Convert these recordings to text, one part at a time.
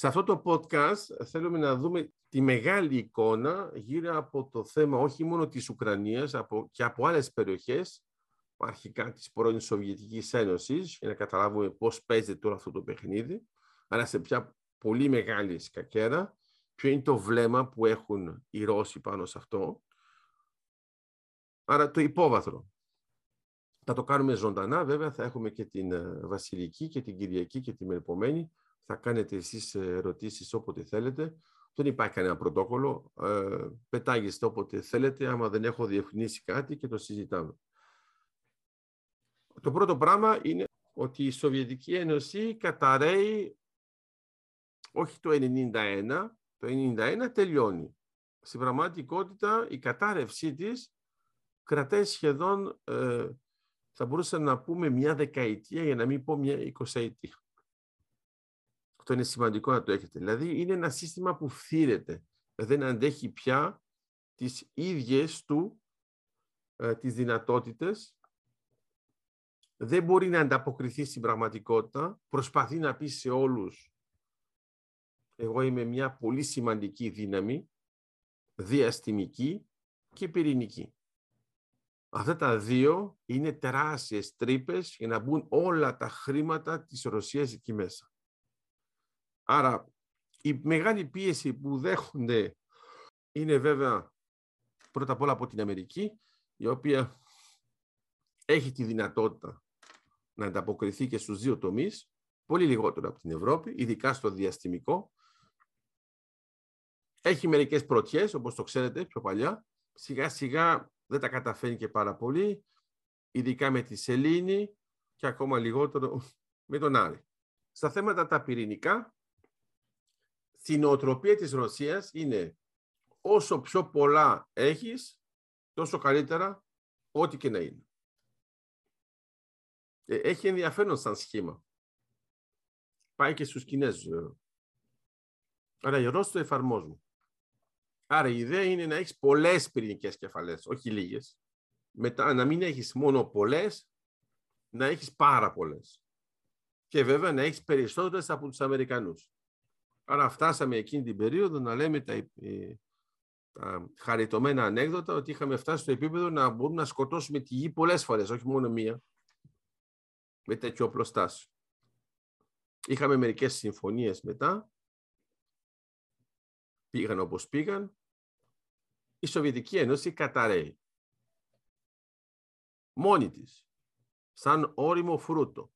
Σε αυτό το podcast θέλουμε να δούμε τη μεγάλη εικόνα γύρω από το θέμα όχι μόνο της Ουκρανίας από, και από άλλες περιοχές αρχικά της πρώην Σοβιετικής Ένωσης για να καταλάβουμε πώς παίζεται τώρα αυτό το παιχνίδι αλλά σε πια πολύ μεγάλη σκακέρα. Ποιο είναι το βλέμμα που έχουν οι Ρώσοι πάνω σε αυτό. Άρα το υπόβαθρο. Θα το κάνουμε ζωντανά βέβαια. Θα έχουμε και την ε, Βασιλική και την Κυριακή και την επομένη θα κάνετε εσείς ερωτήσεις όποτε θέλετε. Δεν υπάρχει κανένα πρωτόκολλο. Ε, πετάγεστε όποτε θέλετε, άμα δεν έχω διευκρινίσει κάτι και το συζητάμε. Το πρώτο πράγμα είναι ότι η Σοβιετική Ένωση καταραίει όχι το 1991, το 1991 τελειώνει. Στην πραγματικότητα η κατάρρευσή της κρατάει σχεδόν, ε, θα μπορούσαμε να πούμε μια δεκαετία για να μην πω μια εικοσαετία. Αυτό είναι σημαντικό να το έχετε. Δηλαδή είναι ένα σύστημα που φθήρεται. Δεν αντέχει πια τις ίδιες του ε, τις δυνατότητες. Δεν μπορεί να ανταποκριθεί στην πραγματικότητα. Προσπαθεί να πει σε όλους εγώ είμαι μια πολύ σημαντική δύναμη, διαστημική και πυρηνική. Αυτά τα δύο είναι τεράστιες τρύπες για να μπουν όλα τα χρήματα της Ρωσίας εκεί μέσα. Άρα η μεγάλη πίεση που δέχονται είναι βέβαια πρώτα απ' όλα από την Αμερική, η οποία έχει τη δυνατότητα να ανταποκριθεί και στους δύο τομείς, πολύ λιγότερο από την Ευρώπη, ειδικά στο διαστημικό. Έχει μερικές πρωτιές, όπως το ξέρετε πιο παλιά. Σιγά σιγά δεν τα καταφέρνει και πάρα πολύ, ειδικά με τη Σελήνη και ακόμα λιγότερο με τον Άρη. Στα θέματα τα πυρηνικά, στην οτροπία της Ρωσίας είναι όσο πιο πολλά έχεις, τόσο καλύτερα ό,τι και να είναι. Ε, έχει ενδιαφέρον σαν σχήμα. Πάει και στους Κινέζους βέβαια. Άρα οι Ρώσοι το εφαρμόζουν. Άρα η ιδέα είναι να έχεις πολλές πυρηνικές κεφαλές, όχι λίγες. Μετά να μην έχεις μόνο πολλές, να έχεις πάρα πολλές. Και βέβαια να έχεις περισσότερες από τους Αμερικανούς. Άρα φτάσαμε εκείνη την περίοδο να λέμε τα, ε, τα χαριτωμένα ανέκδοτα ότι είχαμε φτάσει στο επίπεδο να μπορούμε να σκοτώσουμε τη γη πολλές φορές, όχι μόνο μία, με τέτοιο οπλοστάσιο. Είχαμε μερικές συμφωνίες μετά, πήγαν όπως πήγαν, η Σοβιετική Ένωση καταραίει. Μόνη της, σαν όριμο φρούτο.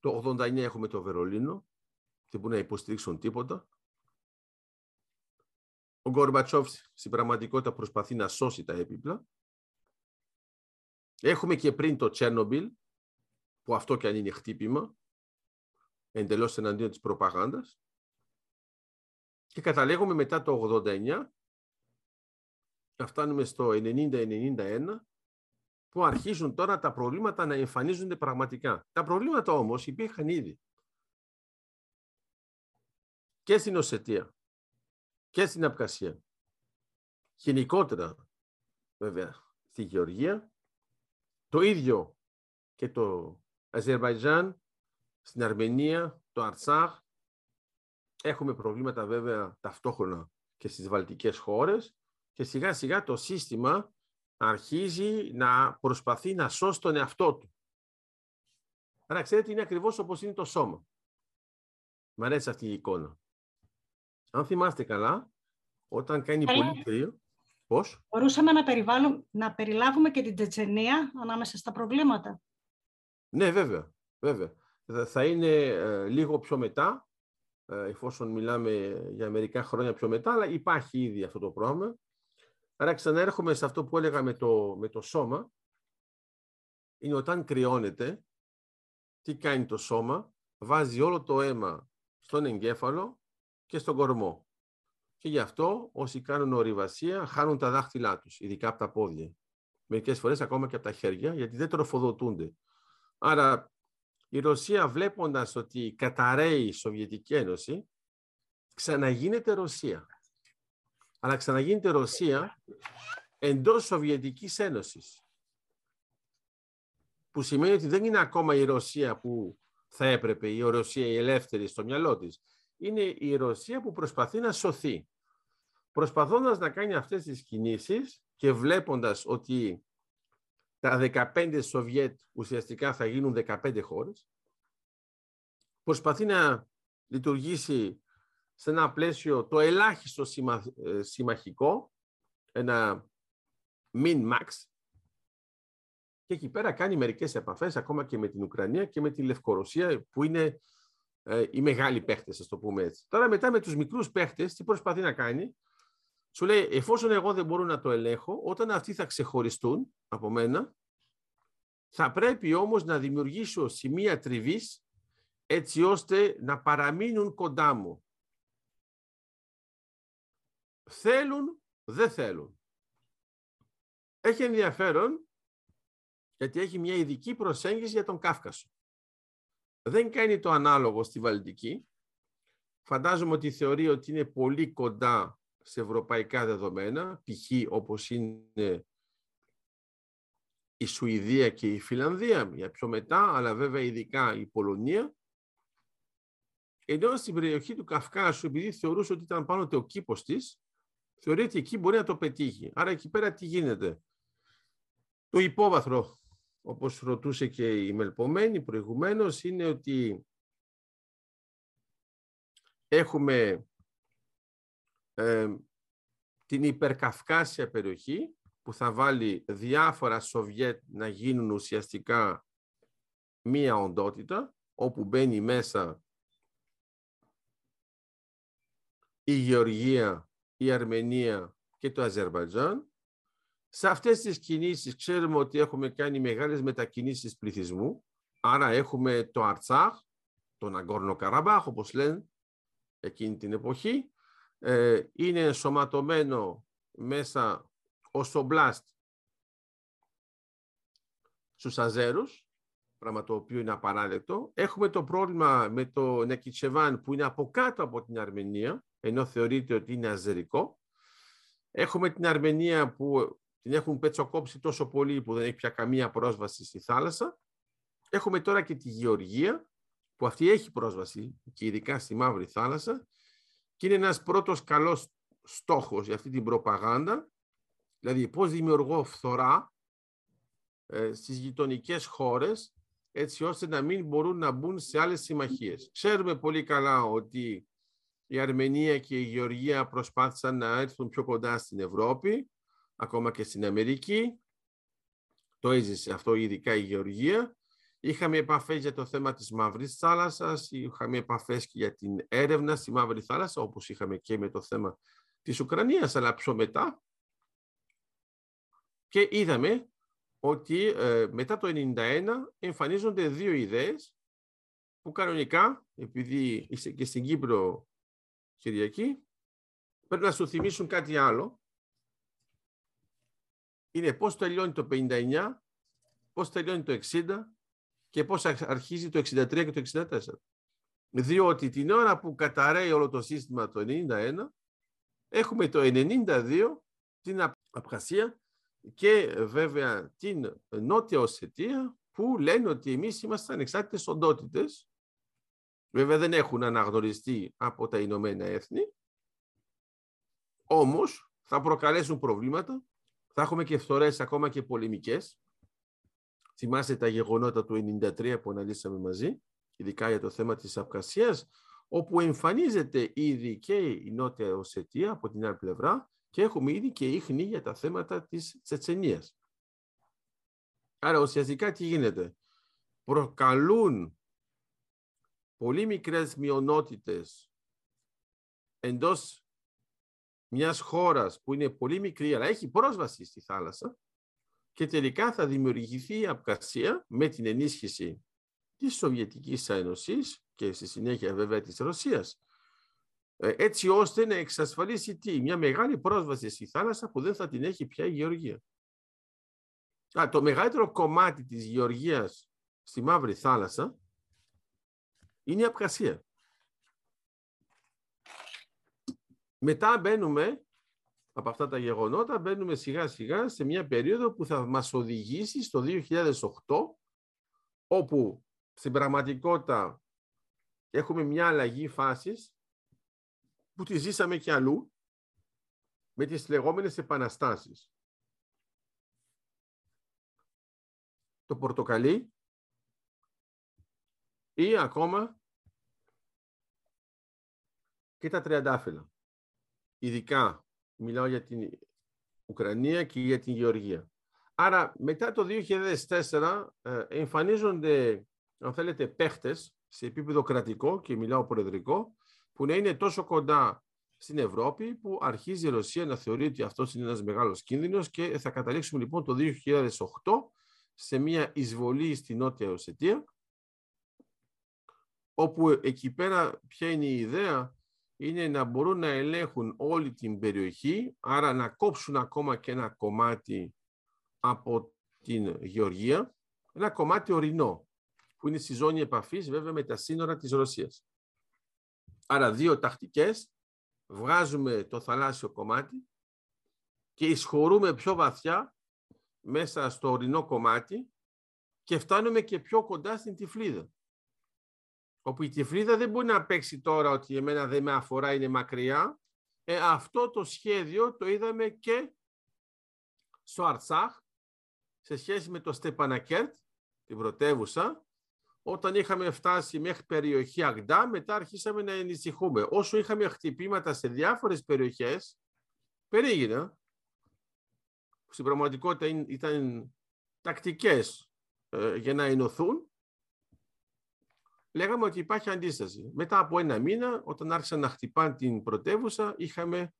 Το 89 έχουμε το Βερολίνο, δεν μπορούν να υποστηρίξουν τίποτα. Ο Γκορμπατσόφ στην πραγματικότητα προσπαθεί να σώσει τα έπιπλα. Έχουμε και πριν το Τσέρνομπιλ, που αυτό και αν είναι χτύπημα, εντελώς εναντίον της προπαγάνδας. Και καταλέγουμε μετά το 89, να φτάνουμε στο 90-91, που αρχίζουν τώρα τα προβλήματα να εμφανίζονται πραγματικά. Τα προβλήματα όμως υπήρχαν ήδη και στην Οσετία και στην Απκασία. Γενικότερα, βέβαια, στη Γεωργία. Το ίδιο και το Αζερβαϊτζάν, στην Αρμενία, το Αρτσάχ. Έχουμε προβλήματα βέβαια ταυτόχρονα και στις βαλτικές χώρες και σιγά σιγά το σύστημα αρχίζει να προσπαθεί να σώσει τον εαυτό του. Άρα ξέρετε είναι ακριβώς όπως είναι το σώμα. Μ' αρέσει αυτή η εικόνα. Αν θυμάστε καλά, όταν κάνει πολύ κρύο, πώς; Μπορούσαμε να, να περιλάβουμε και την τετσενία ανάμεσα στα προβλήματα. Ναι, βέβαια. βέβαια. Θα είναι ε, λίγο πιο μετά, ε, εφόσον μιλάμε για μερικά χρόνια πιο μετά, αλλά υπάρχει ήδη αυτό το πρόγραμμα. Άρα ξαναέρχομαι σε αυτό που έλεγα με το, με το σώμα. Είναι όταν κρυώνεται, τι κάνει το σώμα, βάζει όλο το αίμα στον εγκέφαλο και στον κορμό. Και γι' αυτό όσοι κάνουν ορειβασία χάνουν τα δάχτυλά τους, ειδικά από τα πόδια. Μερικές φορές ακόμα και από τα χέρια, γιατί δεν τροφοδοτούνται. Άρα η Ρωσία βλέποντας ότι καταραίει η Σοβιετική Ένωση, ξαναγίνεται Ρωσία. Αλλά ξαναγίνεται Ρωσία εντός Σοβιετικής Ένωσης. Που σημαίνει ότι δεν είναι ακόμα η Ρωσία που θα έπρεπε η Ρωσία η ελεύθερη στο μυαλό της. Είναι η Ρωσία που προσπαθεί να σωθεί. Προσπαθώντας να κάνει αυτές τις κινήσεις και βλέποντας ότι τα 15 Σοβιέτ ουσιαστικά θα γίνουν 15 χώρες, προσπαθεί να λειτουργήσει σε ένα πλαίσιο το ελάχιστο ε, συμμαχικό, ένα min-max, και εκεί πέρα κάνει μερικές επαφές ακόμα και με την Ουκρανία και με τη Λευκορωσία που είναι ε, οι μεγάλοι παίχτες, ας το πούμε έτσι. Τώρα μετά με τους μικρούς παίχτες τι προσπαθεί να κάνει; Σου λέει εφόσον εγώ δεν μπορώ να το ελέγχω, όταν αυτοί θα ξεχωριστούν από μένα, θα πρέπει όμως να δημιουργήσω σημεία τριβής έτσι ώστε να παραμείνουν κοντά μου. Θέλουν, δεν θέλουν. Έχει ενδιαφέρον γιατί έχει μια ειδική προσέγγιση για τον Κάφκασο. Δεν κάνει το ανάλογο στη Βαλτική. Φαντάζομαι ότι θεωρεί ότι είναι πολύ κοντά σε ευρωπαϊκά δεδομένα, π.χ. όπως είναι η Σουηδία και η Φιλανδία, για πιο μετά, αλλά βέβαια ειδικά η Πολωνία. Ενώ στην περιοχή του Καυκάσου, επειδή θεωρούσε ότι ήταν πάνω ο κήπος της, θεωρεί ότι εκεί μπορεί να το πετύχει. Άρα εκεί πέρα τι γίνεται; Το υπόβαθρο όπως ρωτούσε και η Μελπομένη προηγουμένως, είναι ότι έχουμε ε, την υπερκαυκάσια περιοχή που θα βάλει διάφορα Σοβιέτ να γίνουν ουσιαστικά μία οντότητα, όπου μπαίνει μέσα η Γεωργία, η Αρμενία και το Αζερβαϊτζάν σε αυτές τις κινήσεις ξέρουμε ότι έχουμε κάνει μεγάλες μετακινήσεις πληθυσμού, άρα έχουμε το Αρτσάχ, τον Αγκόρνο Καραμπάχ, όπως λένε, εκείνη την εποχή. Ε, είναι ενσωματωμένο μέσα ο Σομπλάστ στους Αζέρους, πράγμα το οποίο είναι απαράδεκτο. Έχουμε το πρόβλημα με το Νεκιτσεβάν που είναι από κάτω από την Αρμενία, ενώ θεωρείται ότι είναι αζερικό. Έχουμε την Αρμενία που την έχουν πετσοκόψει τόσο πολύ που δεν έχει πια καμία πρόσβαση στη θάλασσα. Έχουμε τώρα και τη Γεωργία, που αυτή έχει πρόσβαση και ειδικά στη Μαύρη Θάλασσα και είναι ένας πρώτος καλός στόχος για αυτή την προπαγάνδα, δηλαδή πώς δημιουργώ φθορά ε, στις γειτονικές χώρες έτσι ώστε να μην μπορούν να μπουν σε άλλες συμμαχίες. Ξέρουμε πολύ καλά ότι η Αρμενία και η Γεωργία προσπάθησαν να έρθουν πιο κοντά στην Ευρώπη ακόμα και στην Αμερική. Το έζησε αυτό ειδικά η Γεωργία. Είχαμε επαφές για το θέμα της Μαύρης Θάλασσας, είχαμε επαφές και για την έρευνα στη Μαύρη Θάλασσα, όπως είχαμε και με το θέμα της Ουκρανίας, αλλά πιο μετά. Και είδαμε ότι ε, μετά το 1991 εμφανίζονται δύο ιδέες που κανονικά, επειδή είσαι και στην Κύπρο Κυριακή, πρέπει να σου θυμίσουν κάτι άλλο είναι πώς τελειώνει το 59, πώς τελειώνει το 60 και πώς αρχίζει το 63 και το 64. Διότι την ώρα που καταραίει όλο το σύστημα το 91, έχουμε το 92 την Απχασία και βέβαια την Νότια Οσετία που λένε ότι εμείς είμαστε ανεξάρτητες οντότητες. Βέβαια δεν έχουν αναγνωριστεί από τα Ηνωμένα Έθνη, όμως θα προκαλέσουν προβλήματα θα έχουμε και φθορές ακόμα και πολεμικές. Θυμάστε τα γεγονότα του 1993 που αναλύσαμε μαζί, ειδικά για το θέμα της Αυκασίας, όπου εμφανίζεται ήδη και η Νότια Οσετία από την άλλη πλευρά και έχουμε ήδη και ίχνη για τα θέματα της Τσετσενίας. Άρα ουσιαστικά τι γίνεται; Προκαλούν πολύ μικρές μειονότητες εντός μιας χώρας που είναι πολύ μικρή αλλά έχει πρόσβαση στη θάλασσα και τελικά θα δημιουργηθεί η Απκασία με την ενίσχυση της Σοβιετικής Ένωσης και στη συνέχεια βέβαια της Ρωσίας ε, έτσι ώστε να εξασφαλίσει τι, μια μεγάλη πρόσβαση στη θάλασσα που δεν θα την έχει πια η Γεωργία. Α, το μεγαλύτερο κομμάτι της Γεωργίας στη Μαύρη Θάλασσα είναι η Απκασία. Μετά μπαίνουμε, από αυτά τα γεγονότα, μπαίνουμε σιγά σιγά σε μια περίοδο που θα μας οδηγήσει στο 2008, όπου στην πραγματικότητα έχουμε μια αλλαγή φάσης που τη ζήσαμε και αλλού με τις λεγόμενες επαναστάσεις. Το πορτοκαλί ή ακόμα και τα τριαντάφυλλα. Ειδικά μιλάω για την Ουκρανία και για την Γεωργία. Άρα μετά το 2004 ε, εμφανίζονται, αν θέλετε, παίχτες σε επίπεδο κρατικό και μιλάω προεδρικό, που να είναι τόσο κοντά στην Ευρώπη που αρχίζει η Ρωσία να θεωρεί ότι αυτός είναι ένας μεγάλος κίνδυνος και θα καταλήξουμε λοιπόν το 2008 σε μια εισβολή στη Νότια Οσετία όπου εκεί πέρα ποια είναι η ιδέα είναι να μπορούν να ελέγχουν όλη την περιοχή άρα να κόψουν ακόμα και ένα κομμάτι από την Γεωργία ένα κομμάτι ορεινό που είναι στη ζώνη επαφής βέβαια με τα σύνορα της Ρωσίας. Άρα δύο τακτικές, βγάζουμε το θαλάσσιο κομμάτι και εισχωρούμε πιο βαθιά μέσα στο ορεινό κομμάτι και φτάνουμε και πιο κοντά στην τυφλίδα. Όπου η τυφλίδα δεν μπορεί να παίξει τώρα ότι εμένα δεν με αφορά, είναι μακριά. Ε, αυτό το σχέδιο το είδαμε και στο Αρτσάχ σε σχέση με το Στεπανακέρτ, την πρωτεύουσα, όταν είχαμε φτάσει μέχρι περιοχή Αγντά, μετά αρχίσαμε να ενησυχούμε. Όσο είχαμε χτυπήματα σε διάφορες περιοχές, περίγυνα. Στην πραγματικότητα ήταν τακτικές ε, για να ενωθούν. Λέγαμε ότι υπάρχει αντίσταση. Μετά από ένα μήνα, όταν άρχισαν να χτυπάνε την πρωτεύουσα, είχαμε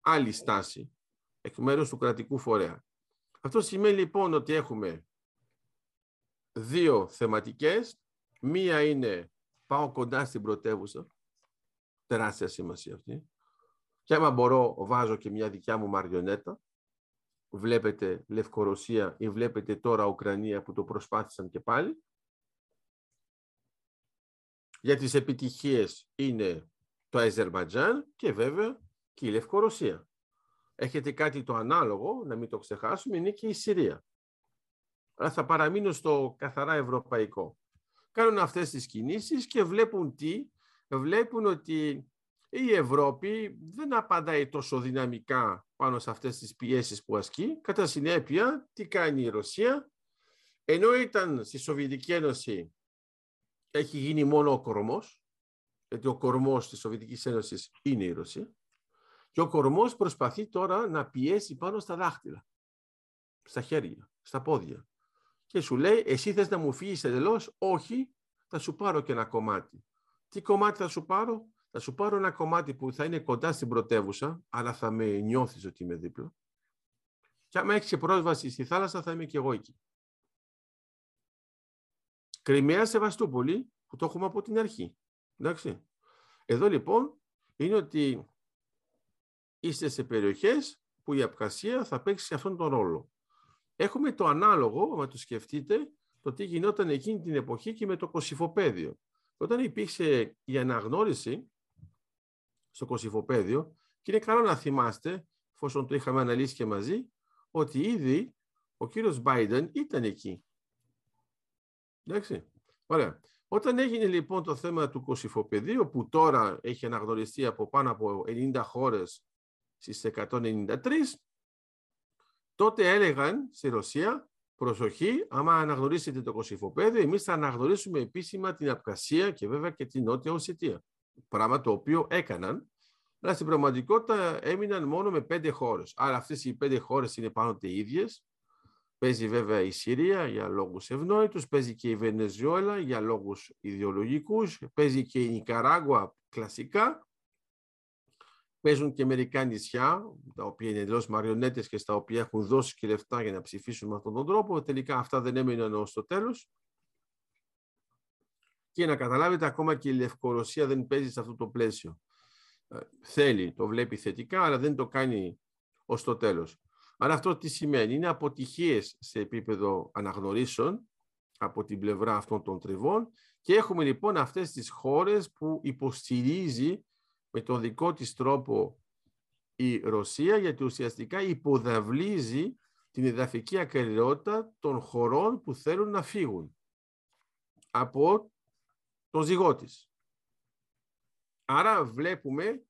άλλη στάση εκ μέρους του κρατικού φορέα. Αυτό σημαίνει λοιπόν ότι έχουμε δύο θεματικές. Μία είναι πάω κοντά στην πρωτεύουσα. Τεράστια σημασία αυτή. Και άμα μπορώ, βάζω και μια δικιά μου μαριονέτα. Βλέπετε Λευκορωσία ή βλέπετε τώρα Ουκρανία που το προσπάθησαν και πάλι. Για τις επιτυχίες είναι το Αζερμπαϊτζάν και βέβαια και η Λευκορωσία. Έχετε κάτι το ανάλογο, να μην το ξεχάσουμε, είναι και η Συρία αλλά θα παραμείνουν στο καθαρά ευρωπαϊκό. Κάνουν αυτές τις κινήσεις και βλέπουν τι, βλέπουν ότι η Ευρώπη δεν απαντάει τόσο δυναμικά πάνω σε αυτές τις πιέσεις που ασκεί. Κατά συνέπεια, τι κάνει η Ρωσία, ενώ ήταν στη Σοβιετική Ένωση έχει γίνει μόνο ο κορμός, γιατί ο κορμός της Σοβιετικής Ένωσης είναι η Ρωσία, και ο κορμός προσπαθεί τώρα να πιέσει πάνω στα δάχτυλα, στα χέρια, στα πόδια και σου λέει εσύ θες να μου φύγεις εντελώς, όχι, θα σου πάρω και ένα κομμάτι. Τι κομμάτι θα σου πάρω; Θα σου πάρω ένα κομμάτι που θα είναι κοντά στην πρωτεύουσα, αλλά θα με νιώθεις ότι είμαι δίπλα. Και άμα έχεις πρόσβαση στη θάλασσα, θα είμαι και εγώ εκεί. Κρυμαία Σεβαστούπολη, που το έχουμε από την αρχή. Εντάξει. Εδώ λοιπόν είναι ότι είστε σε περιοχές που η Απκασία θα παίξει αυτόν τον ρόλο. Έχουμε το ανάλογο, αν το σκεφτείτε, το τι γινόταν εκείνη την εποχή και με το κοσυφοπέδιο. Όταν υπήρξε η αναγνώριση στο κοσυφοπέδιο, και είναι καλό να θυμάστε, εφόσον το είχαμε αναλύσει και μαζί, ότι ήδη ο κύριος Biden ήταν εκεί. Εντάξει. Ωραία. Όταν έγινε λοιπόν το θέμα του κοσυφοπεδίου, που τώρα έχει αναγνωριστεί από πάνω από 90 χώρες στις 193, τότε έλεγαν στη Ρωσία, προσοχή, άμα αναγνωρίσετε το κοσυφοπέδιο, εμείς θα αναγνωρίσουμε επίσημα την Απκασία και βέβαια και την Νότια Οσετία. Πράγμα το οποίο έκαναν, αλλά στην πραγματικότητα έμειναν μόνο με πέντε χώρες. Άρα αυτές οι πέντε χώρες είναι πάντοτε ίδιες. Παίζει βέβαια η Συρία για λόγους ευνόητους, παίζει και η Βενεζουέλα για λόγους ιδεολογικούς, παίζει και η Νικαράγουα κλασικά Παίζουν και μερικά νησιά, τα οποία είναι εντελώ μαριονέτες και στα οποία έχουν δώσει και λεφτά για να ψηφίσουν με αυτόν τον τρόπο. Τελικά αυτά δεν έμειναν ως το τέλος. Και να καταλάβετε, ακόμα και η Λευκορωσία δεν παίζει σε αυτό το πλαίσιο. Ε, θέλει, το βλέπει θετικά, αλλά δεν το κάνει ως το τέλος. Αλλά αυτό τι σημαίνει, είναι αποτυχίες σε επίπεδο αναγνωρίσεων από την πλευρά αυτών των τριβών και έχουμε λοιπόν αυτές τις χώρες που υποστηρίζει με τον δικό της τρόπο η Ρωσία γιατί ουσιαστικά υποδαβλίζει την εδαφική ακαιρεότητα των χωρών που θέλουν να φύγουν. από το ζυγό της. Άρα βλέπουμε,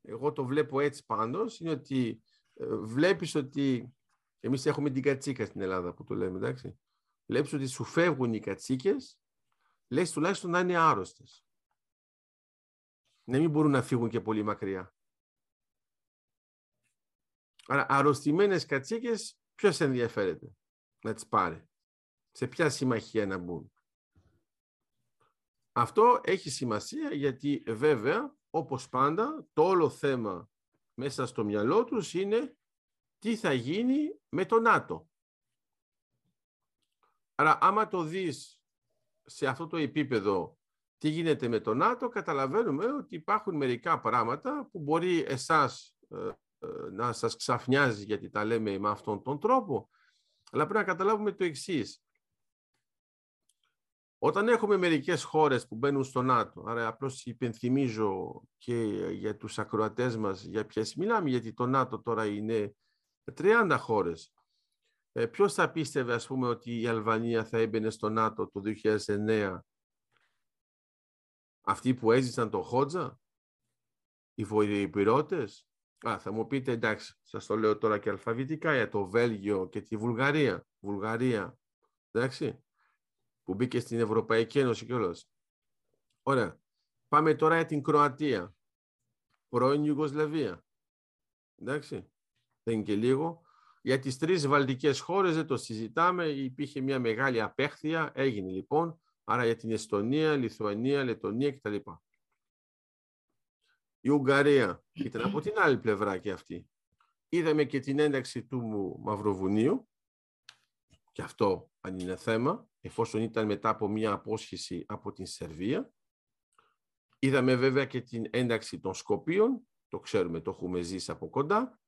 εγώ το βλέπω έτσι πάντως, είναι ότι ε, βλέπεις ότι εμείς έχουμε την κατσίκα στην Ελλάδα που το λέμε, εντάξει. Βλέπεις ότι σου φεύγουν οι κατσίκες, λες τουλάχιστον να είναι άρρωστες. Να μην μπορούν να φύγουν και πολύ μακριά. Άρα αρρωστημένες κατσίκες ποιος ενδιαφέρεται να τις πάρει; Σε ποια συμμαχία να μπουν; Αυτό έχει σημασία γιατί βέβαια, όπως πάντα, το όλο θέμα μέσα στο μυαλό τους είναι τι θα γίνει με το ΝΑΤΟ. Άρα άμα το δεις σε αυτό το επίπεδο τι γίνεται με το ΝΑΤΟ, καταλαβαίνουμε ότι υπάρχουν μερικά πράγματα που μπορεί εσάς ε, ε, να σας ξαφνιάζει γιατί τα λέμε με αυτόν τον τρόπο, αλλά πρέπει να καταλάβουμε το εξής. Όταν έχουμε μερικές χώρες που μπαίνουν στο ΝΑΤΟ, άρα απλώς υπενθυμίζω και για τους ακροατές μας για ποιες μιλάμε, γιατί το ΝΑΤΟ τώρα είναι 30 χώρες. Ε, ποιος θα πίστευε, ας πούμε, ότι η Αλβανία θα έμπαινε στο ΝΑΤΟ το 2009. Αυτοί που έζησαν το Χότζα, οι βοηθηπηρώτες. Α, θα μου πείτε, εντάξει, σας το λέω τώρα και αλφαβητικά για το Βέλγιο και τη Βουλγαρία. Βουλγαρία, εντάξει που μπήκε στην Ευρωπαϊκή Ένωση κιόλας. Ωραία. Πάμε τώρα για την Κροατία. Πρώην Ιουγκοσλαβία. Εντάξει. Δεν είναι και λίγο. Για τις τρεις βαλτικές χώρες δεν το συζητάμε. Υπήρχε μια μεγάλη απέχθεια. Έγινε λοιπόν. Άρα για την Εστονία, Λιθουανία, Λετωνία κτλ. Η Ουγγαρία ήταν από την άλλη πλευρά και αυτή. Είδαμε και την ένταξη του Μαυροβουνίου. Και αυτό αν είναι θέμα εφόσον ήταν μετά από μια απόσχεση από την Σερβία. Είδαμε βέβαια και την ένταξη των Σκοπίων, το ξέρουμε, το έχουμε ζήσει από κοντά.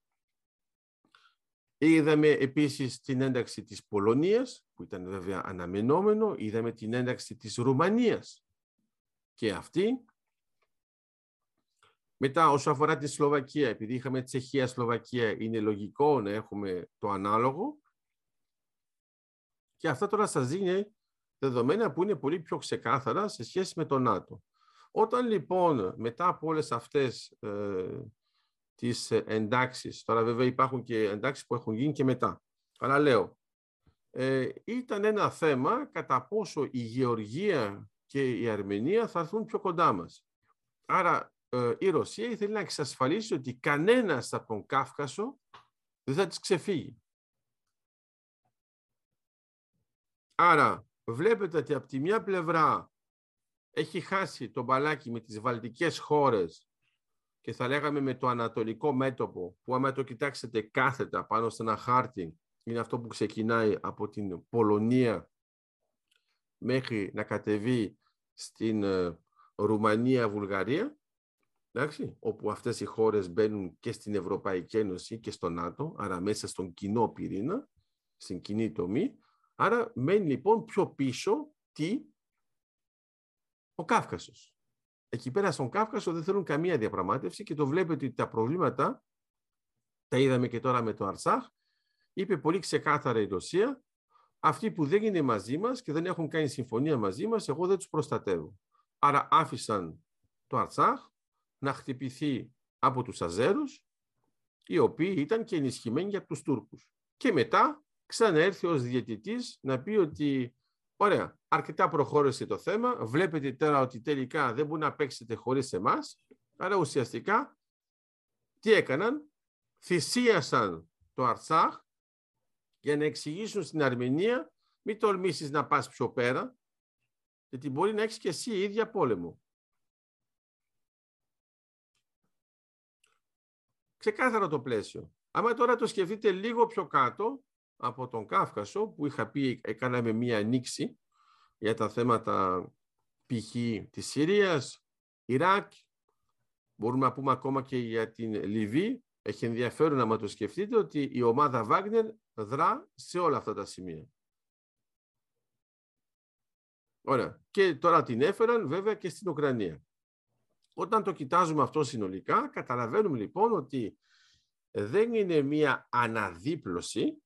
Είδαμε επίσης την ένταξη της Πολωνίας, που ήταν βέβαια αναμενόμενο. Είδαμε την ένταξη της Ρουμανίας και αυτή. Μετά, όσο αφορά τη Σλοβακία, επειδή είχαμε Τσεχία-Σλοβακία, είναι λογικό να έχουμε το ανάλογο. Και αυτά τώρα σας δίνει δεδομένα που είναι πολύ πιο ξεκάθαρα σε σχέση με το ΝΑΤΟ. Όταν λοιπόν μετά από όλες αυτές ε, τις εντάξεις, τώρα βέβαια υπάρχουν και εντάξεις που έχουν γίνει και μετά, αλλά λέω, ε, ήταν ένα θέμα κατά πόσο η Γεωργία και η Αρμενία θα έρθουν πιο κοντά μας. Άρα ε, η Ρωσία ήθελε να εξασφαλίσει ότι κανένας από τον Κάφκασο δεν θα της ξεφύγει. Άρα βλέπετε ότι από τη μια πλευρά έχει χάσει το μπαλάκι με τις βαλτικές χώρες και θα λέγαμε με το ανατολικό μέτωπο που άμα το κοιτάξετε κάθετα πάνω σε ένα χάρτη είναι αυτό που ξεκινάει από την Πολωνία μέχρι να κατεβεί στην ε, Ρουμανία-Βουλγαρία εντάξει, όπου αυτές οι χώρες μπαίνουν και στην Ευρωπαϊκή Ένωση και στο ΝΑΤΟ, άρα μέσα στον κοινό πυρήνα, στην κοινή τομή, Άρα μένει λοιπόν πιο πίσω τι, ο Κάφκασος. Εκεί πέρα στον Κάφκασο δεν θέλουν καμία διαπραγμάτευση και το βλέπετε ότι τα προβλήματα, τα είδαμε και τώρα με το Αρσάχ, είπε πολύ ξεκάθαρα η Ρωσία, αυτοί που δεν είναι μαζί μας και δεν έχουν κάνει συμφωνία μαζί μας, εγώ δεν τους προστατεύω. Άρα άφησαν το Αρσάχ να χτυπηθεί από τους Αζέρους, οι οποίοι ήταν και ενισχυμένοι για τους Τούρκους. Και μετά ξαναέρθει ως διαιτητής να πει ότι ωραία, αρκετά προχώρησε το θέμα, βλέπετε τώρα ότι τελικά δεν μπορεί να παίξετε χωρίς εμάς, άρα ουσιαστικά τι έκαναν, θυσίασαν το Αρτσάχ για να εξηγήσουν στην Αρμενία μην τολμήσεις να πας πιο πέρα, γιατί μπορεί να έχεις και εσύ ίδια πόλεμο. Ξεκάθαρο το πλαίσιο. Άμα τώρα το σκεφτείτε λίγο πιο κάτω, από τον Κάφκασο που είχα πει έκαναμε μία ανοίξη για τα θέματα π.χ. της Συρίας, Ιράκ, μπορούμε να πούμε ακόμα και για την Λιβύη. Έχει ενδιαφέρον να το σκεφτείτε ότι η ομάδα Βάγνερ δρά σε όλα αυτά τα σημεία. Ωραία. Και τώρα την έφεραν βέβαια και στην Ουκρανία. Όταν το κοιτάζουμε αυτό συνολικά, καταλαβαίνουμε λοιπόν ότι δεν είναι μία αναδίπλωση,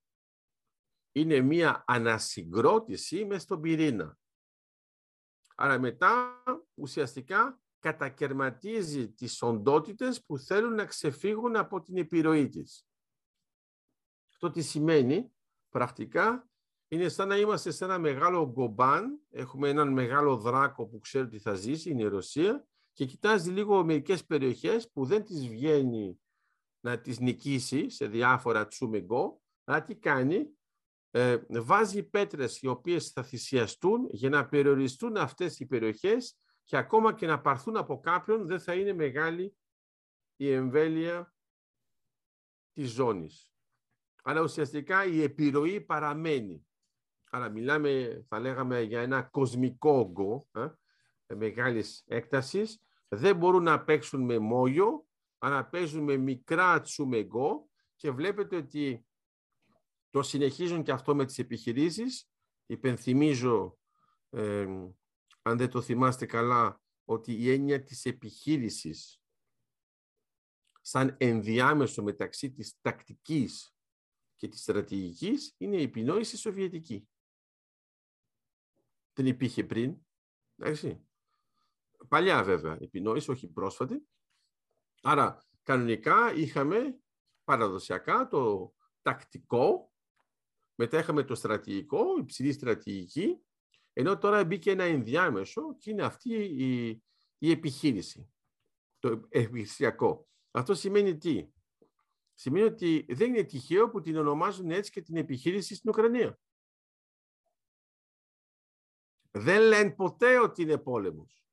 είναι μία ανασυγκρότηση μες στον πυρήνα. Άρα μετά ουσιαστικά κατακαιρματίζει τις οντότητες που θέλουν να ξεφύγουν από την επιρροή της. Αυτό τι σημαίνει πρακτικά είναι σαν να είμαστε σε ένα μεγάλο γκομπάν, έχουμε έναν μεγάλο δράκο που ξέρει ότι θα ζήσει, είναι η Ρωσία, και κοιτάζει λίγο μερικές περιοχές που δεν τις βγαίνει να τις νικήσει σε διάφορα τσούμεγκο, αλλά τι κάνει, ε, βάζει πέτρες οι οποίες θα θυσιαστούν για να περιοριστούν αυτές οι περιοχές και ακόμα και να πάρθουν από κάποιον δεν θα είναι μεγάλη η εμβέλεια της ζώνης. Αλλά ουσιαστικά η επιρροή παραμένει. Άρα μιλάμε, θα λέγαμε, για ένα κοσμικό όγκο ε, μεγάλης έκτασης. Δεν μπορούν να παίξουν με μόγιο, αλλά παίζουν με μικρά τσουμεγκό και βλέπετε ότι το συνεχίζουν και αυτό με τις επιχειρήσεις. Υπενθυμίζω, ε, αν δεν το θυμάστε καλά, ότι η έννοια της επιχείρησης σαν ενδιάμεσο μεταξύ της τακτικής και της στρατηγικής είναι η επινόηση σοβιετική. Δεν υπήρχε πριν. Εντάξει. Παλιά βέβαια επινόηση, όχι πρόσφατη. Άρα κανονικά είχαμε παραδοσιακά το τακτικό, μετά είχαμε το στρατηγικό, υψηλή στρατηγική, ενώ τώρα μπήκε ένα ενδιάμεσο και είναι αυτή η, η επιχείρηση, το επιχειρησιακό. Αυτό σημαίνει τι; Σημαίνει ότι δεν είναι τυχαίο που την ονομάζουν έτσι και την επιχείρηση στην Ουκρανία. Δεν λένε ποτέ ότι είναι πόλεμος.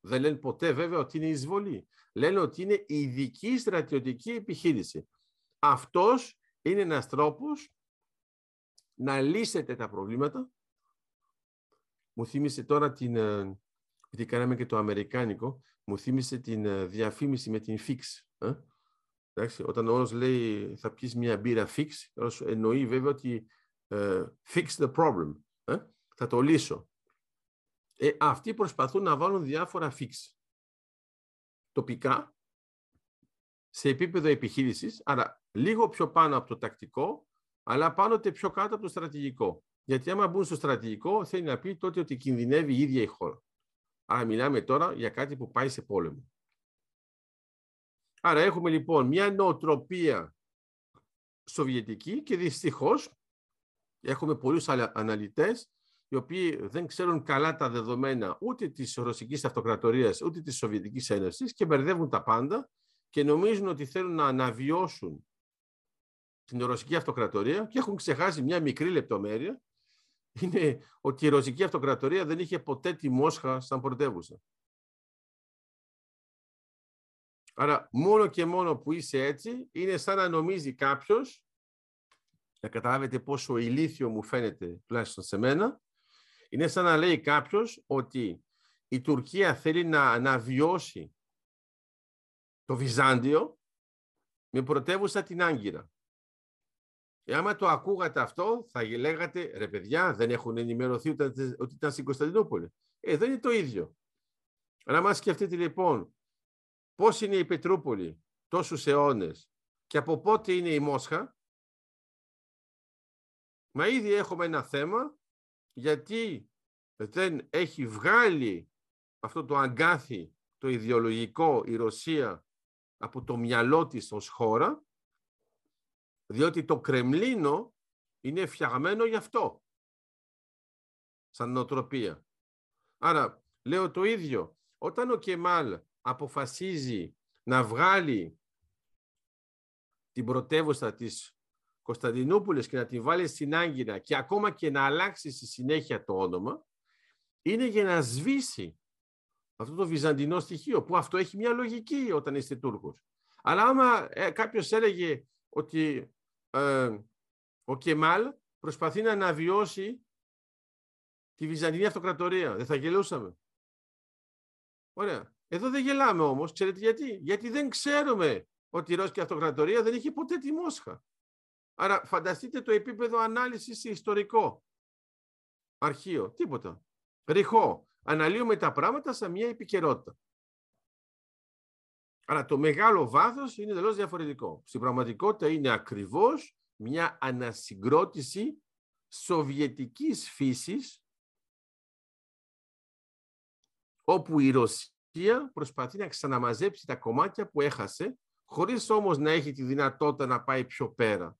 Δεν λένε ποτέ βέβαια ότι είναι εισβολή. Λένε ότι είναι ειδική στρατιωτική επιχείρηση. Αυτός είναι ένας τρόπος να λύσετε τα προβλήματα. Μου θύμισε τώρα την, ε, γιατί κάναμε και το αμερικάνικο, μου θύμισε την ε, διαφήμιση με την fix. Ε; Εντάξει, όταν όλος λέει θα πιεις μια μπύρα fix, εννοεί βέβαια ότι fix the problem. Θα το λύσω. Ε, αυτοί προσπαθούν να βάλουν διάφορα fix. Τοπικά, σε επίπεδο επιχείρησης, άρα λίγο πιο πάνω από το τακτικό, αλλά πάνω και πιο κάτω από το στρατηγικό. Γιατί άμα μπουν στο στρατηγικό, θέλει να πει τότε ότι κινδυνεύει η ίδια η χώρα. Άρα μιλάμε τώρα για κάτι που πάει σε πόλεμο. Άρα έχουμε λοιπόν μια νοοτροπία σοβιετική και δυστυχώς έχουμε πολλούς αναλυτές οι οποίοι δεν ξέρουν καλά τα δεδομένα ούτε της Ρωσικής Αυτοκρατορίας ούτε της Σοβιετικής Ένωσης και μπερδεύουν τα πάντα και νομίζουν ότι θέλουν να αναβιώσουν την Ρωσική Αυτοκρατορία και έχουν ξεχάσει μια μικρή λεπτομέρεια είναι ότι η Ρωσική Αυτοκρατορία δεν είχε ποτέ τη Μόσχα σαν πρωτεύουσα. Άρα μόνο και μόνο που είσαι έτσι είναι σαν να νομίζει κάποιος να καταλάβετε πόσο ηλίθιο μου φαίνεται τουλάχιστον σε μένα είναι σαν να λέει κάποιος ότι η Τουρκία θέλει να αναβιώσει το Βυζάντιο με πρωτεύουσα την Άγκυρα. Και άμα το ακούγατε αυτό, θα λέγατε, ρε παιδιά, δεν έχουν ενημερωθεί ότι ήταν στην Κωνσταντινούπολη. Ε, δεν είναι το ίδιο. Αλλά άμα σκεφτείτε λοιπόν, πώς είναι η Πετρούπολη τόσους αιώνες και από πότε είναι η Μόσχα, μα ήδη έχουμε ένα θέμα γιατί δεν έχει βγάλει αυτό το αγκάθι, το ιδεολογικό, η Ρωσία από το μυαλό της ως χώρα, διότι το Κρεμλίνο είναι φτιαγμένο γι' αυτό, σαν νοοτροπία. Άρα, λέω το ίδιο, όταν ο Κεμάλ αποφασίζει να βγάλει την πρωτεύουσα της Κωνσταντινούπολης και να την βάλει στην Άγκυρα και ακόμα και να αλλάξει στη συνέχεια το όνομα, είναι για να σβήσει αυτό το βυζαντινό στοιχείο, που αυτό έχει μια λογική όταν είστε Τούρκος. Αλλά άμα ε, κάποιος έλεγε ότι ε, ο Κεμάλ προσπαθεί να αναβιώσει τη Βυζαντινή Αυτοκρατορία, δεν θα γελούσαμε. Ωραία. Εδώ δεν γελάμε όμως, ξέρετε γιατί; Γιατί δεν ξέρουμε ότι η Ρώσικη Αυτοκρατορία δεν είχε ποτέ τη Μόσχα. Άρα φανταστείτε το επίπεδο ανάλυσης ιστορικό. Αρχείο, τίποτα. Ριχό. Αναλύουμε τα πράγματα σε μια επικαιρότητα. Άρα το μεγάλο βάθος είναι εντελώς διαφορετικό. Στην πραγματικότητα είναι ακριβώς μια ανασυγκρότηση σοβιετικής φύσης όπου η Ρωσία προσπαθεί να ξαναμαζέψει τα κομμάτια που έχασε, χωρίς όμως να έχει τη δυνατότητα να πάει πιο πέρα.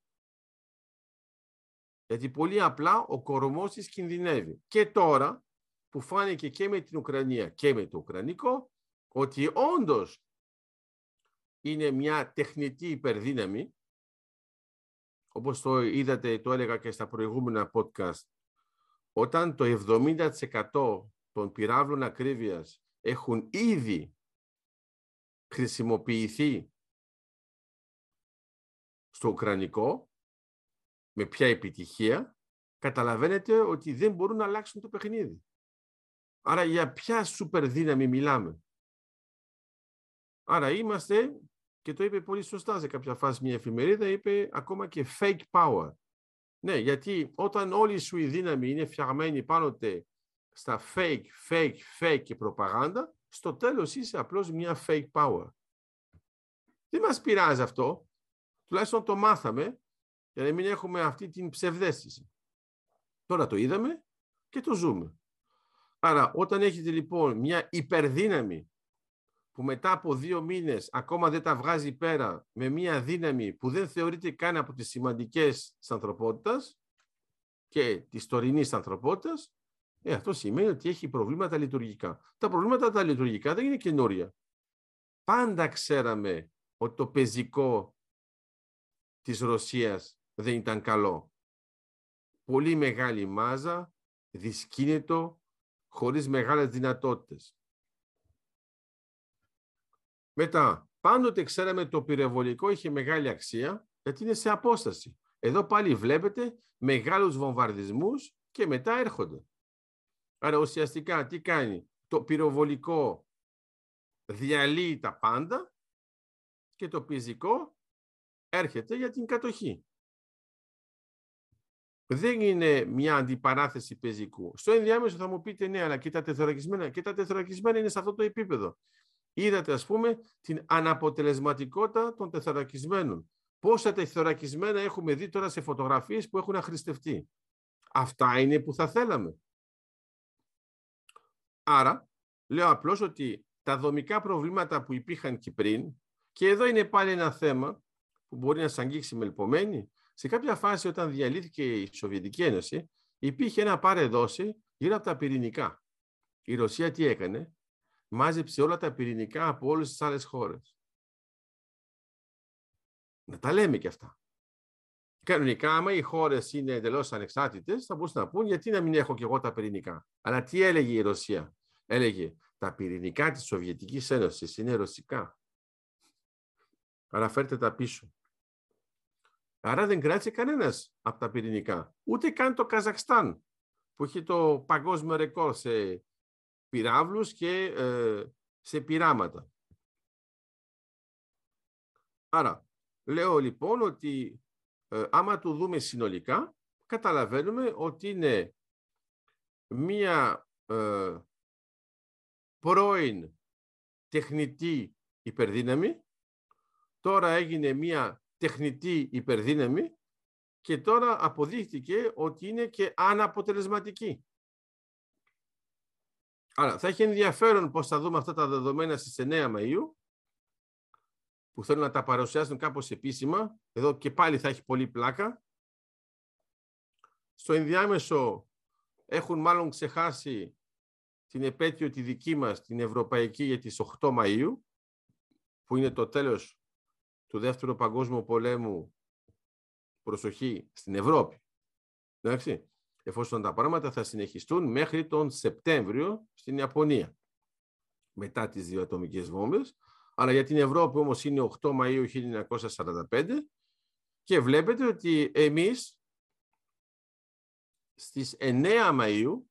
Γιατί πολύ απλά ο κορμός της κινδυνεύει. Και τώρα που φάνηκε και με την Ουκρανία και με το Ουκρανικό, ότι όντως είναι μια τεχνητή υπερδύναμη, όπως το είδατε, το έλεγα και στα προηγούμενα podcast, όταν το 70% των πυράβλων ακρίβειας έχουν ήδη χρησιμοποιηθεί στο Ουκρανικό, με ποια επιτυχία, καταλαβαίνετε ότι δεν μπορούν να αλλάξουν το παιχνίδι. Άρα για ποια σούπερ δύναμη μιλάμε; Άρα είμαστε, και το είπε πολύ σωστά σε κάποια φάση μια εφημερίδα, είπε ακόμα και fake power. Ναι, γιατί όταν όλη σου η δύναμη είναι φτιαγμένη πάνω στα fake, fake, fake και προπαγάνδα, στο τέλος είσαι απλώς μια fake power. Δεν μας πειράζει αυτό. Τουλάχιστον το μάθαμε για να μην έχουμε αυτή την ψευδέστηση. Τώρα το είδαμε και το ζούμε. Άρα όταν έχετε λοιπόν μια υπερδύναμη που μετά από δύο μήνες ακόμα δεν τα βγάζει πέρα με μια δύναμη που δεν θεωρείται καν από τις σημαντικές της ανθρωπότητας και της τωρινής ανθρωπότητας, ε, αυτό σημαίνει ότι έχει προβλήματα λειτουργικά. Τα προβλήματα τα λειτουργικά δεν είναι καινούρια. Πάντα ξέραμε ότι το πεζικό της Ρωσίας δεν ήταν καλό. Πολύ μεγάλη μάζα, δυσκίνητο, χωρίς μεγάλες δυνατότητες. Μετά, πάντοτε ξέραμε το πυρεβολικό είχε μεγάλη αξία, γιατί είναι σε απόσταση. Εδώ πάλι βλέπετε μεγάλους βομβαρδισμούς και μετά έρχονται. Άρα ουσιαστικά τι κάνει. Το πυροβολικό διαλύει τα πάντα και το πυζικό έρχεται για την κατοχή. Δεν είναι μια αντιπαράθεση πεζικού. Στο ενδιάμεσο θα μου πείτε ναι, αλλά και τα τεθωρακισμένα. Και τα τεθωρακισμένα είναι σε αυτό το επίπεδο. Είδατε, ας πούμε, την αναποτελεσματικότητα των τεθωρακισμένων. Πόσα τεθωρακισμένα έχουμε δει τώρα σε φωτογραφίες που έχουν αχρηστευτεί. Αυτά είναι που θα θέλαμε. Άρα, λέω απλώς ότι τα δομικά προβλήματα που υπήρχαν και πριν, και εδώ είναι πάλι ένα θέμα που μπορεί να σας αγγίξει με λυπομένη, σε κάποια φάση όταν διαλύθηκε η Σοβιετική Ένωση, υπήρχε ένα πάρε δόση γύρω από τα πυρηνικά. Η Ρωσία τι έκανε, μάζεψε όλα τα πυρηνικά από όλες τις άλλες χώρες. Να τα λέμε και αυτά. Κανονικά, άμα οι χώρες είναι εντελώς ανεξάρτητες, θα μπορούσαν να πούν γιατί να μην έχω και εγώ τα πυρηνικά; Αλλά τι έλεγε η Ρωσία; Έλεγε τα πυρηνικά της Σοβιετικής Ένωσης είναι ρωσικά. Άρα φέρτε τα πίσω. Άρα δεν κράτησε κανένας από τα πυρηνικά. Ούτε καν το Καζακστάν, που έχει το παγκόσμιο ρεκόρ σε πυράβλους και ε, σε πειράματα. Άρα, λέω λοιπόν ότι ε, άμα το δούμε συνολικά, καταλαβαίνουμε ότι είναι μία ε, πρώην τεχνητή υπερδύναμη, τώρα έγινε μία τεχνητή υπερδύναμη και τώρα αποδείχτηκε ότι είναι και αναποτελεσματική. Άρα θα έχει ενδιαφέρον πώς θα δούμε αυτά τα δεδομένα στις 9 Μαΐου που θέλουν να τα παρουσιάσουν κάπως επίσημα. Εδώ και πάλι θα έχει πολύ πλάκα. Στο ενδιάμεσο έχουν μάλλον ξεχάσει την επέτειο τη δική μας, την Ευρωπαϊκή, για τις 8 Μαΐου, που είναι το τέλος του Δεύτερου Παγκόσμιου Πολέμου, προσοχή, στην Ευρώπη. Εντάξει, εφόσον τα πράγματα θα συνεχιστούν μέχρι τον Σεπτέμβριο στην Ιαπωνία, μετά τις δύο ατομικές βόμβες, αλλά για την Ευρώπη όμως είναι 8 Μαΐου 1945 και βλέπετε ότι εμείς στις 9 Μαΐου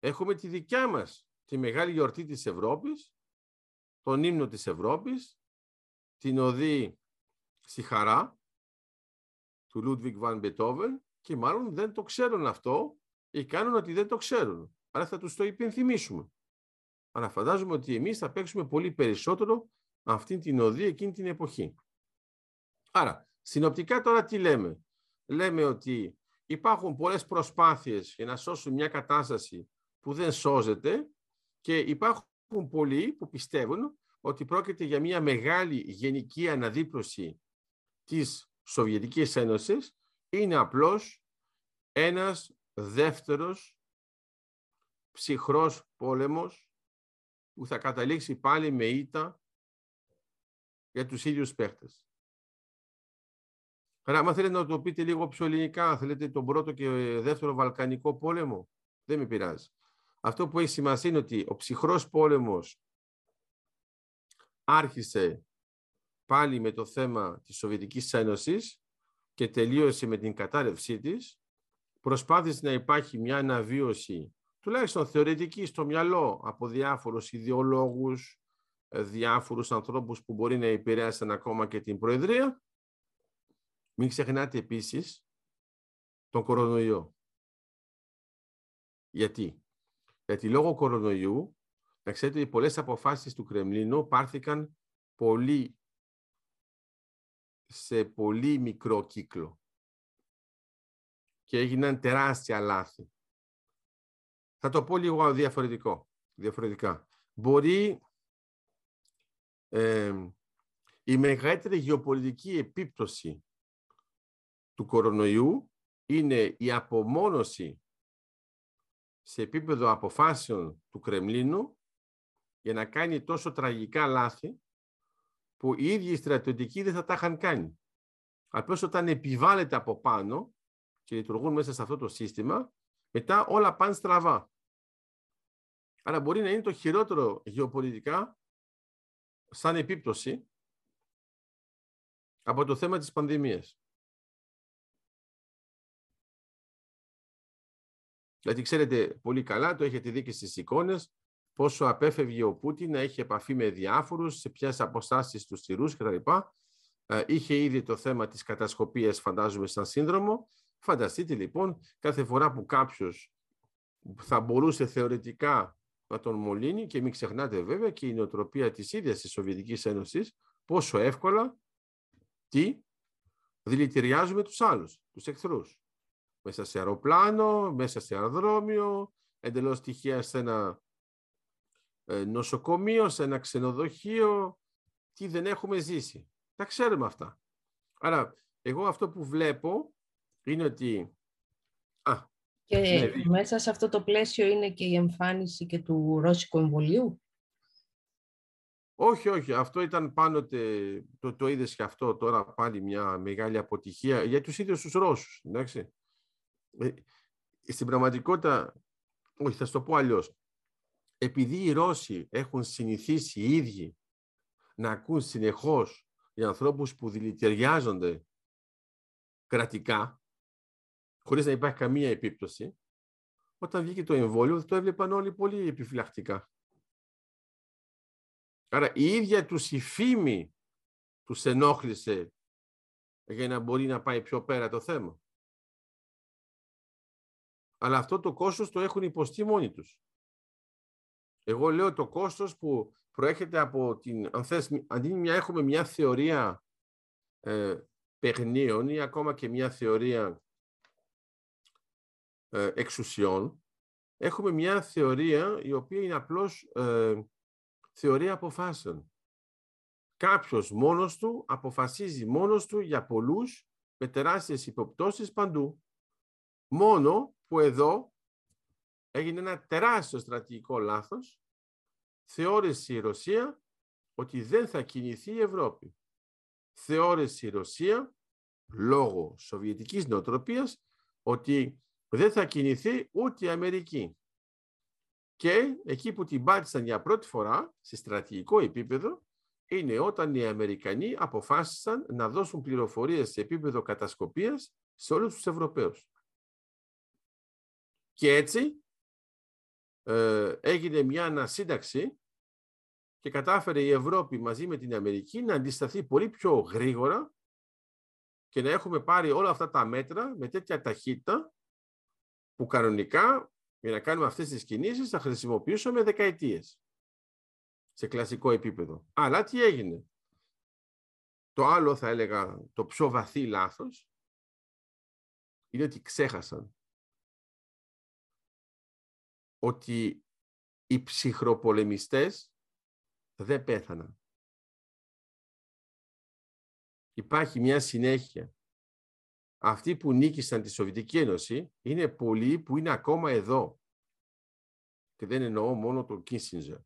έχουμε τη δικιά μας τη μεγάλη γιορτή της Ευρώπης, τον ύμνο της Ευρώπης, την οδή στη χαρά του Λούντβικ Βαν Μπετόβεν και μάλλον δεν το ξέρουν αυτό ή κάνουν ότι δεν το ξέρουν. Άρα θα τους το υπενθυμίσουμε. Αλλά φαντάζομαι ότι εμείς θα παίξουμε πολύ περισσότερο αυτή την οδή εκείνη την εποχή. Άρα, συνοπτικά τώρα τι λέμε; Λέμε ότι υπάρχουν πολλές προσπάθειες για να σώσουν μια κατάσταση που δεν σώζεται Και υπάρχουν πολλοί που πιστεύουν ότι πρόκειται για μια μεγάλη γενική αναδίπλωση της Σοβιετικής Ένωσης, είναι απλώς ένας δεύτερος ψυχρός πόλεμος που θα καταλήξει πάλι με ήττα για τους ίδιους παίχτες. Άρα, άμα θέλετε να το πείτε λίγο πιο ελληνικά, θέλετε τον πρώτο και δεύτερο Βαλκανικό πόλεμο, δεν με πειράζει. Αυτό που έχει σημασία είναι ότι ο ψυχρός πόλεμος άρχισε πάλι με το θέμα της Σοβιετικής Ένωσης και τελείωσε με την κατάρρευσή της, προσπάθησε να υπάρχει μια αναβίωση, τουλάχιστον θεωρητική στο μυαλό, από διάφορους ιδεολόγους, ε, διάφορους ανθρώπους που μπορεί να επηρέασαν ακόμα και την Προεδρία. Μην ξεχνάτε επίσης τον κορονοϊό. Γιατί; Γιατί λόγω κορονοϊού, να ξέρετε ότι πολλές αποφάσεις του Κρεμλίνου πάρθηκαν πολύ, σε πολύ μικρό κύκλο και έγιναν τεράστια λάθη. Θα το πω λίγο διαφορετικό, διαφορετικά. Μπορεί η μεγαλύτερη γεωπολιτική επίπτωση του κορονοϊού είναι η απομόνωση σε επίπεδο αποφάσεων του Κρεμλίνου για να κάνει τόσο τραγικά λάθη που οι ίδιοι οι στρατιωτικοί δεν θα τα είχαν κάνει. Απλώς όταν επιβάλλεται από πάνω και λειτουργούν μέσα σε αυτό το σύστημα, μετά όλα πάνε στραβά. Άρα μπορεί να είναι το χειρότερο γεωπολιτικά σαν επίπτωση από το θέμα της πανδημίας. Γιατί ξέρετε πολύ καλά, το έχετε δει και στις εικόνες, πόσο απέφευγε ο Πούτιν να έχει επαφή με διάφορους, σε ποιες αποστάσεις τους στηρούς κτλ. Ε, είχε ήδη το θέμα της κατασκοπίας, φαντάζομαι, σαν σύνδρομο. Φανταστείτε λοιπόν, κάθε φορά που κάποιος θα μπορούσε θεωρητικά να τον μολύνει και μην ξεχνάτε βέβαια και η νοοτροπία της ίδιας της Σοβιετικής Ένωσης πόσο εύκολα τι δηλητηριάζουμε τους άλλους, τους εχθρούς. Μέσα σε αεροπλάνο, μέσα σε αεροδρόμιο, εντελώς τυχαία σε ένα ε, νοσοκομείο, σε ένα ξενοδοχείο, τι δεν έχουμε ζήσει. Τα ξέρουμε αυτά. Άρα, εγώ αυτό που βλέπω είναι ότι α, και ναι, μέσα σε αυτό το πλαίσιο είναι και η εμφάνιση και του ρώσικου εμβολίου; Όχι, όχι. Αυτό ήταν πάντοτε, το, το είδες και αυτό τώρα πάλι μια μεγάλη αποτυχία για τους ίδιους τους Ρώσους. Εντάξει. Ε, στην πραγματικότητα, όχι θα σου το πω αλλιώς, επειδή οι Ρώσοι έχουν συνηθίσει οι ίδιοι να ακούν συνεχώς για ανθρώπους που δηλητηριάζονται κρατικά, χωρίς να υπάρχει καμία επίπτωση, όταν βγήκε το εμβόλιο το έβλεπαν όλοι πολύ επιφυλακτικά. Άρα η ίδια τους η φήμη τους ενόχλησε για να μπορεί να πάει πιο πέρα το θέμα. Αλλά αυτό το κόστος το έχουν υποστεί μόνοι τους. Εγώ λέω το κόστος που προέρχεται από την, αν θες, αντί μια έχουμε μια θεωρία ε, παιχνίων ή ακόμα και μια θεωρία ε, εξουσιών, έχουμε μια θεωρία η οποία είναι απλώς ε, θεωρία αποφάσεων. Κάποιος μόνος του αποφασίζει μόνος του για πολλούς με τεράστιες υποπτώσεις παντού. Μόνο που εδώ έγινε ένα τεράστιο στρατηγικό λάθος, θεώρησε η Ρωσία ότι δεν θα κινηθεί η Ευρώπη. Θεώρησε η Ρωσία, λόγω σοβιετικής νοοτροπίας, ότι δεν θα κινηθεί ούτε η Αμερική. Και εκεί που την πάτησαν για πρώτη φορά, σε στρατηγικό επίπεδο, είναι όταν οι Αμερικανοί αποφάσισαν να δώσουν πληροφορίες σε επίπεδο κατασκοπίας σε όλους τους Ευρωπαίους. Και έτσι ε, έγινε μια ανασύνταξη και κατάφερε η Ευρώπη μαζί με την Αμερική να αντισταθεί πολύ πιο γρήγορα και να έχουμε πάρει όλα αυτά τα μέτρα με τέτοια ταχύτητα που κανονικά για να κάνουμε αυτές τις κινήσεις θα χρησιμοποιήσουμε δεκαετίες σε κλασικό επίπεδο. Αλλά τι έγινε; Το άλλο θα έλεγα το πιο βαθύ λάθος είναι ότι ξέχασαν ότι οι ψυχροπολεμιστές δεν πέθαναν. Υπάρχει μια συνέχεια. Αυτοί που νίκησαν τη Σοβιετική Ένωση είναι πολλοί που είναι ακόμα εδώ. Και δεν εννοώ μόνο τον Κίσινζερ.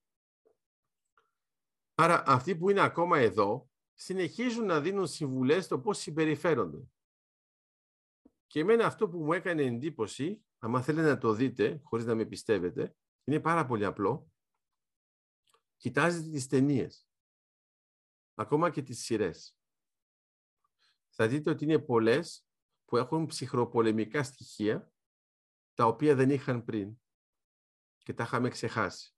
Άρα αυτοί που είναι ακόμα εδώ συνεχίζουν να δίνουν συμβουλές στο πώς συμπεριφέρονται. Και εμένα αυτό που μου έκανε εντύπωση, άμα θέλετε να το δείτε, χωρίς να με πιστεύετε, είναι πάρα πολύ απλό. Κοιτάζετε τις ταινίες, ακόμα και τις σειρές. Θα δείτε ότι είναι πολλές που έχουν ψυχροπολεμικά στοιχεία, τα οποία δεν είχαν πριν και τα είχαμε ξεχάσει.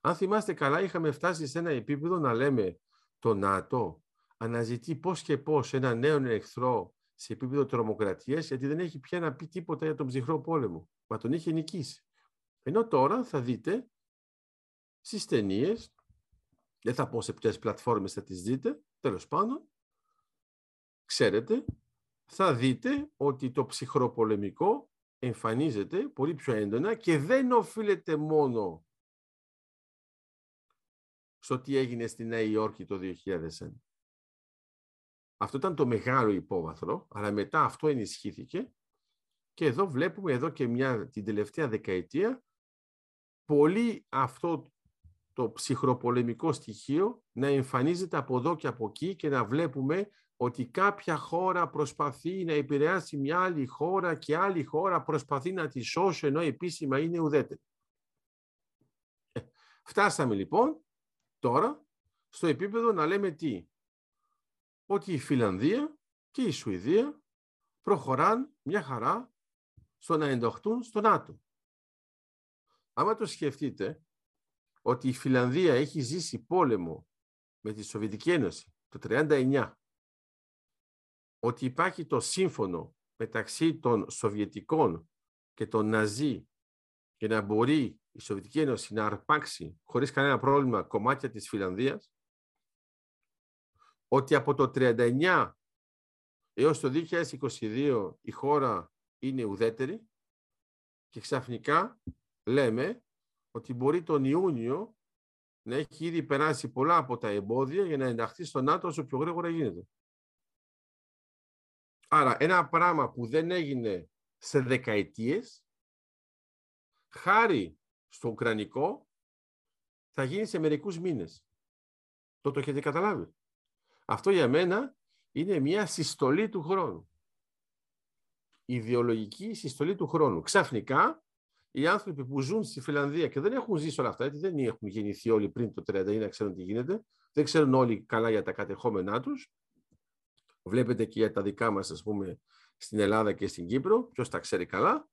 Αν θυμάστε καλά, είχαμε φτάσει σε ένα επίπεδο να λέμε το ΝΑΤΟ αναζητεί πώς και πώς ένα νέο εχθρό σε επίπεδο τρομοκρατίας, γιατί δεν έχει πια να πει τίποτα για τον ψυχρό πόλεμο. Μα τον είχε νικήσει. Ενώ τώρα θα δείτε στις ταινίες, δεν θα πω σε ποιες πλατφόρμες θα τις δείτε, τέλος πάντων, ξέρετε, θα δείτε ότι το ψυχροπολεμικό εμφανίζεται πολύ πιο έντονα και δεν οφείλεται μόνο στο τι έγινε στη Νέα Υόρκη το 2001. Αυτό ήταν το μεγάλο υπόβαθρο, αλλά μετά αυτό ενισχύθηκε και εδώ βλέπουμε εδώ και μια, την τελευταία δεκαετία πολύ αυτό το ψυχροπολεμικό στοιχείο να εμφανίζεται από εδώ και από εκεί και να βλέπουμε ότι κάποια χώρα προσπαθεί να επηρεάσει μια άλλη χώρα και άλλη χώρα προσπαθεί να τη σώσει ενώ επίσημα είναι ουδέτερη. Ε, φτάσαμε λοιπόν τώρα στο επίπεδο να λέμε τι; Ότι η Φιλανδία και η Σουηδία προχωράν μια χαρά στο να εντοχτούν στο ΝΑΤΟ. Άμα το σκεφτείτε ότι η Φιλανδία έχει ζήσει πόλεμο με τη Σοβιετική Ένωση το 1939, ότι υπάρχει το σύμφωνο μεταξύ των Σοβιετικών και των Ναζί για να μπορεί η Σοβιετική Ένωση να αρπάξει χωρίς κανένα πρόβλημα κομμάτια της Φιλανδίας, ότι από το 1939 έως το 2022 η χώρα είναι ουδέτερη και ξαφνικά λέμε ότι μπορεί τον Ιούνιο να έχει ήδη περάσει πολλά από τα εμπόδια για να ενταχθεί στο ΝΑΤΟ όσο πιο γρήγορα γίνεται. Άρα ένα πράγμα που δεν έγινε σε δεκαετίες, χάρη στο Ουκρανικό, θα γίνει σε μερικούς μήνες. Το το έχετε καταλάβει. Αυτό για μένα είναι μια συστολή του χρόνου. Ιδεολογική συστολή του χρόνου. Ξαφνικά, οι άνθρωποι που ζουν στη Φιλανδία και δεν έχουν ζήσει όλα αυτά, γιατί δεν έχουν γεννηθεί όλοι πριν το 30 να ξέρουν τι γίνεται, δεν ξέρουν όλοι καλά για τα κατεχόμενά τους, βλέπετε και για τα δικά μας, ας πούμε, στην Ελλάδα και στην Κύπρο, ποιος τα ξέρει καλά,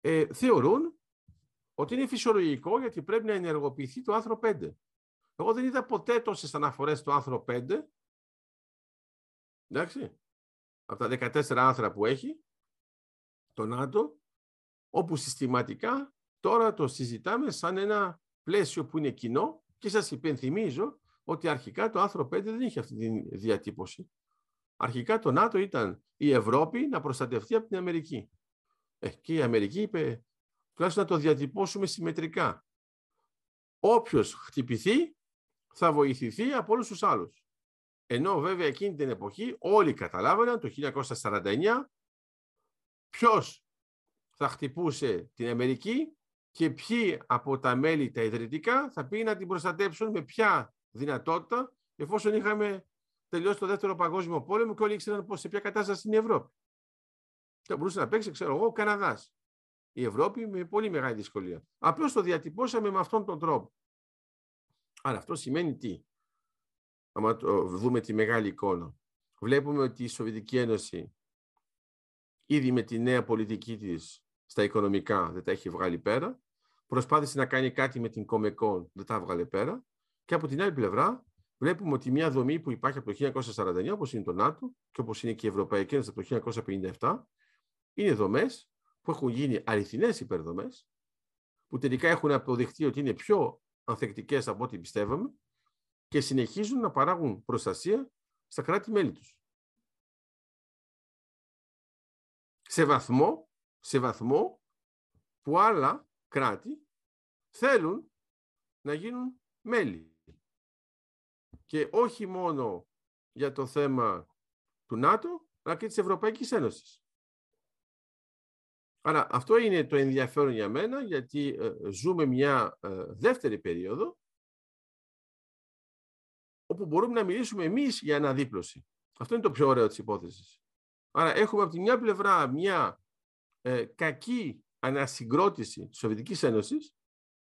ε, θεωρούν ότι είναι φυσιολογικό γιατί πρέπει να ενεργοποιηθεί το άρθρο 5. Εγώ δεν είδα ποτέ τόσες αναφορές στο άρθρο 5. Εντάξει. Από τα 14 άρθρα που έχει το ΝΑΤΟ, όπου συστηματικά τώρα το συζητάμε σαν ένα πλαίσιο που είναι κοινό και σας υπενθυμίζω ότι αρχικά το άρθρο 5 δεν είχε αυτή τη διατύπωση. Αρχικά το ΝΑΤΟ ήταν η Ευρώπη να προστατευτεί από την Αμερική. Ε, και η Αμερική είπε τουλάχιστον να το διατυπώσουμε συμμετρικά. Όποιος χτυπηθεί θα βοηθηθεί από όλους τους άλλους. Ενώ βέβαια εκείνη την εποχή όλοι καταλάβαιναν το 1949 ποιος θα χτυπούσε την Αμερική και ποιοι από τα μέλη τα ιδρυτικά θα πει να την προστατέψουν με ποια δυνατότητα εφόσον είχαμε τελειώσει το δεύτερο παγκόσμιο πόλεμο και όλοι ήξεραν πως σε ποια κατάσταση είναι η Ευρώπη. Θα μπορούσε να παίξει, ξέρω εγώ, ο Καναδάς. Η Ευρώπη με πολύ μεγάλη δυσκολία. Απλώς το διατυπώσαμε με αυτόν τον τρόπο. Άρα αυτό σημαίνει τι; Αν δούμε τη μεγάλη εικόνα. Βλέπουμε ότι η Σοβιετική Ένωση ήδη με τη νέα πολιτική της στα οικονομικά δεν τα έχει βγάλει πέρα. Προσπάθησε να κάνει κάτι με την Κομεκόν, δεν τα βγάλε πέρα. Και από την άλλη πλευρά βλέπουμε ότι μια δομή που υπάρχει από το 1949, όπως είναι το ΝΑΤΟ και όπως είναι και η Ευρωπαϊκή Ένωση από το 1957, είναι δομές που έχουν γίνει αληθινές υπερδομές, που τελικά έχουν αποδειχτεί ότι είναι πιο ανθεκτικές από ό,τι πιστεύαμε και συνεχίζουν να παράγουν προστασία στα κράτη-μέλη τους. Σε βαθμό, σε βαθμό που άλλα κράτη θέλουν να γίνουν μέλη. Και όχι μόνο για το θέμα του ΝΑΤΟ, αλλά και της Ευρωπαϊκής Ένωσης. Άρα αυτό είναι το ενδιαφέρον για μένα, γιατί ε, ζούμε μια ε, δεύτερη περίοδο, όπου μπορούμε να μιλήσουμε εμείς για αναδίπλωση. Αυτό είναι το πιο ωραίο της υπόθεσης. Άρα έχουμε από τη μια πλευρά μια ε, κακή ανασυγκρότηση της Σοβιετικής Ένωσης,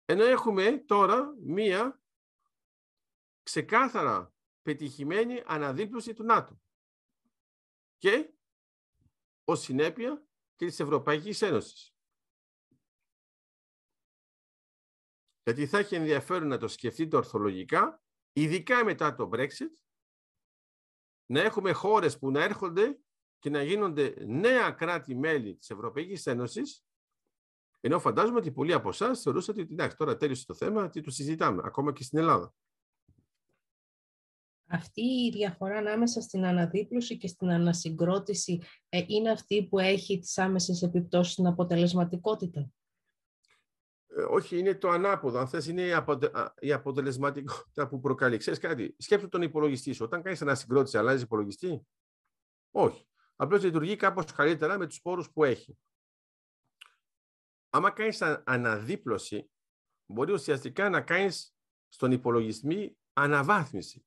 ενώ έχουμε τώρα μία ξεκάθαρα πετυχημένη αναδίπλωση του ΝΑΤΟ. Και ως συνέπεια και της Ευρωπαϊκής Ένωσης. Γιατί θα έχει ενδιαφέρον να το σκεφτείτε ορθολογικά, ειδικά μετά το Brexit, να έχουμε χώρες που να έρχονται και να γίνονται νέα κράτη-μέλη της Ευρωπαϊκής Ένωσης, ενώ φαντάζομαι ότι πολλοί από εσάς θεωρούσατε ότι εντάξει, τώρα τέλειωσε το θέμα, τι το συζητάμε, ακόμα και στην Ελλάδα. Αυτή η διαφορά ανάμεσα στην αναδίπλωση και στην ανασυγκρότηση ε, είναι αυτή που έχει τις άμεσες επιπτώσεις στην αποτελεσματικότητα; Ε, όχι, είναι το ανάποδο. Αν θες, είναι η, αποτε... η αποτελεσματικότητα που προκαλεί. Ξέρεις κάτι, σκέψου τον υπολογιστή σου. Όταν κάνεις ανασυγκρότηση, αλλάζεις υπολογιστή; Όχι. Απλώς λειτουργεί κάπως καλύτερα με τους πόρους που έχει. Άμα κάνεις αναδίπλωση, μπορεί ουσιαστικά να κάνεις στον υπολογισμή αναβάθμιση.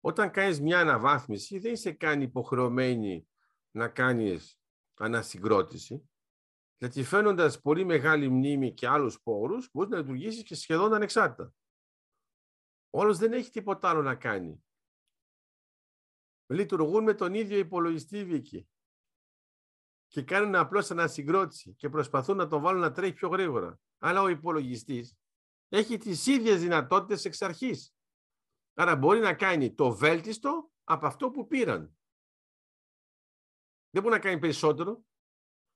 Όταν κάνεις μια αναβάθμιση, δεν είσαι καν υποχρεωμένη να κάνεις ανασυγκρότηση, γιατί φαίνοντας πολύ μεγάλη μνήμη και άλλους πόρους, μπορείς να λειτουργήσεις και σχεδόν ανεξάρτητα. Όλος δεν έχει τίποτα άλλο να κάνει. Λειτουργούν με τον ίδιο υπολογιστή, Βίκη. Και κάνουν απλώς ανασυγκρότηση και προσπαθούν να τον βάλουν να τρέχει πιο γρήγορα. Αλλά ο υπολογιστής έχει τις ίδιες δυνατότητες εξ αρχής. Άρα μπορεί να κάνει το βέλτιστο από αυτό που πήραν. Δεν μπορεί να κάνει περισσότερο.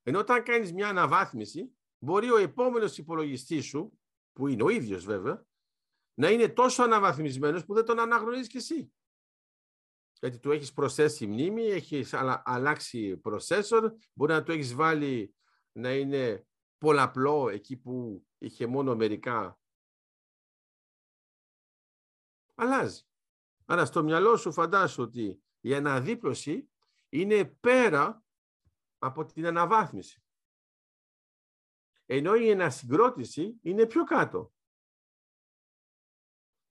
Ενώ όταν κάνεις μια αναβάθμιση, μπορεί ο επόμενος υπολογιστής σου, που είναι ο ίδιος βέβαια, να είναι τόσο αναβαθμισμένος που δεν τον αναγνωρίζεις κι εσύ. Γιατί του έχεις προσθέσει μνήμη, έχεις αλλάξει processor, μπορεί να του έχεις βάλει να είναι πολλαπλό εκεί που είχε μόνο μερικά αλλάζει. Άρα στο μυαλό σου φαντάσου ότι η αναδίπλωση είναι πέρα από την αναβάθμιση. Ενώ η ανασυγκρότηση είναι πιο κάτω.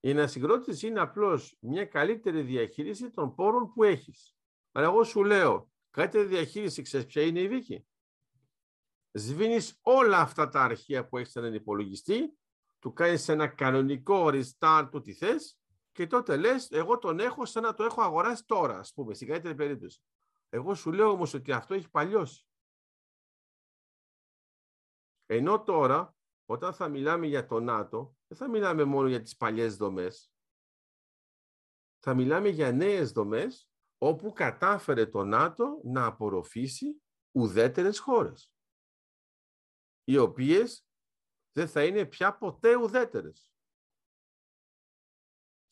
Η ανασυγκρότηση είναι απλώς μια καλύτερη διαχείριση των πόρων που έχεις. Αλλά εγώ σου λέω, καλύτερη διαχείριση, ξέρεις ποια είναι η Βίκη. Σβήνεις όλα αυτά τα αρχεία που έχεις έναν υπολογιστή, του κάνεις ένα κανονικό restart του τι θες και τότε λες, εγώ τον έχω σαν να το έχω αγοράσει τώρα, ας πούμε, στην καλύτερη περίπτωση. Εγώ σου λέω όμως ότι αυτό έχει παλιώσει. Ενώ τώρα, όταν θα μιλάμε για το ΝΑΤΟ, δεν θα μιλάμε μόνο για τις παλιές δομές. Θα μιλάμε για νέες δομές, όπου κατάφερε το ΝΑΤΟ να απορροφήσει ουδέτερες χώρες, οι οποίες δεν θα είναι πια ποτέ ουδέτερες.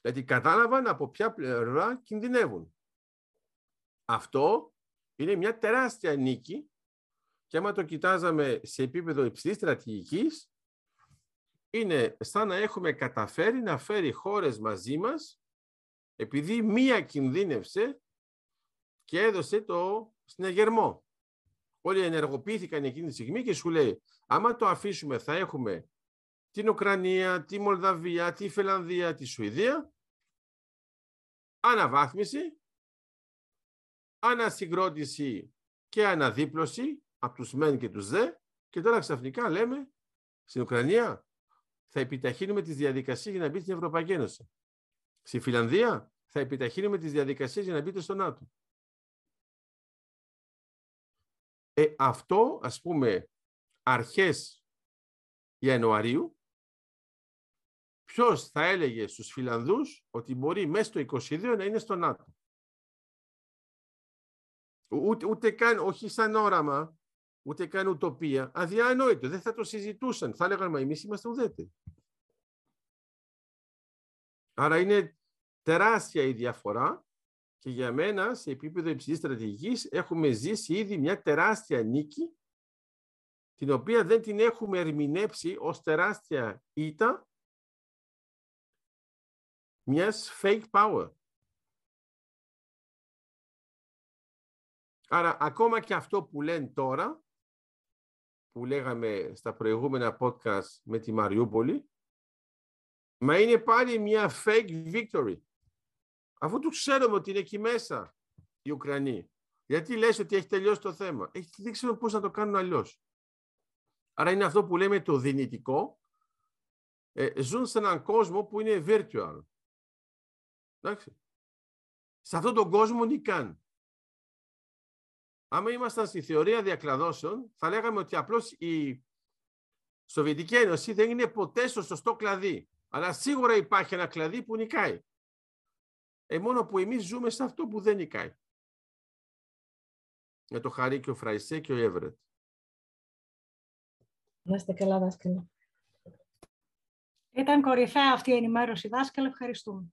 Γιατί κατάλαβαν από ποια πλευρά κινδυνεύουν. Αυτό είναι μια τεράστια νίκη και άμα το κοιτάζαμε σε επίπεδο υψηλής στρατηγικής, είναι σαν να έχουμε καταφέρει να φέρει χώρες μαζί μας επειδή μία κινδύνευσε και έδωσε το συνεγερμό. Όλοι ενεργοποιήθηκαν εκείνη τη στιγμή και σου λέει άμα το αφήσουμε θα έχουμε την Ουκρανία, τη Μολδαβία, τη Φιλανδία, τη Σουηδία, αναβάθμιση, ανασυγκρότηση και αναδίπλωση από τους μεν και τους δε και τώρα ξαφνικά λέμε στην Ουκρανία θα επιταχύνουμε τις διαδικασίες για να μπει στην Ευρωπαϊκή Ένωση. Στη Φιλανδία θα επιταχύνουμε τις διαδικασίες για να μπείτε στο ΝΑΤΟ. Ε, αυτό, ας πούμε, αρχές Ιανουαρίου ποιος θα έλεγε στους Φιλανδούς ότι μπορεί μέσα στο 22 να είναι στο ΝΑΤΟ; Ούτε, ούτε καν, όχι σαν όραμα, ούτε καν ουτοπία, αδιανόητο. Δεν θα το συζητούσαν. Θα έλεγαν, μα εμείς είμαστε ουδέτεροι. Άρα είναι τεράστια η διαφορά και για μένα σε επίπεδο υψηλής στρατηγικής έχουμε ζήσει ήδη μια τεράστια νίκη την οποία δεν την έχουμε ερμηνεύσει ως τεράστια ήττα μιας fake power. Άρα ακόμα και αυτό που λένε τώρα, που λέγαμε στα προηγούμενα podcast με τη Μαριούπολη, μα είναι πάλι μια fake victory. Αφού τους ξέρουμε ότι είναι εκεί μέσα οι Ουκρανοί. Γιατί λες ότι έχει τελειώσει το θέμα; Έχει δείξει πώς να το κάνουν αλλιώς. Άρα είναι αυτό που λέμε το δυνητικό. Ε, ζουν σε έναν κόσμο που είναι virtual. Εντάξει. Σε αυτόν τον κόσμο νικάν. Άμα ήμασταν στη θεωρία διακλαδώσεων, θα λέγαμε ότι απλώς η Σοβιετική Ένωση δεν είναι ποτέ στο σωστό κλαδί. Αλλά σίγουρα υπάρχει ένα κλαδί που νικάει. Ε, μόνο που εμείς ζούμε σε αυτό που δεν νικάει. Για το Χαρί και ο Φραϊσέ και ο Εύρετ. Να είστε καλά, δάσκαλα. Ήταν κορυφαία αυτή η ενημέρωση, δάσκαλα. Ευχαριστούμε.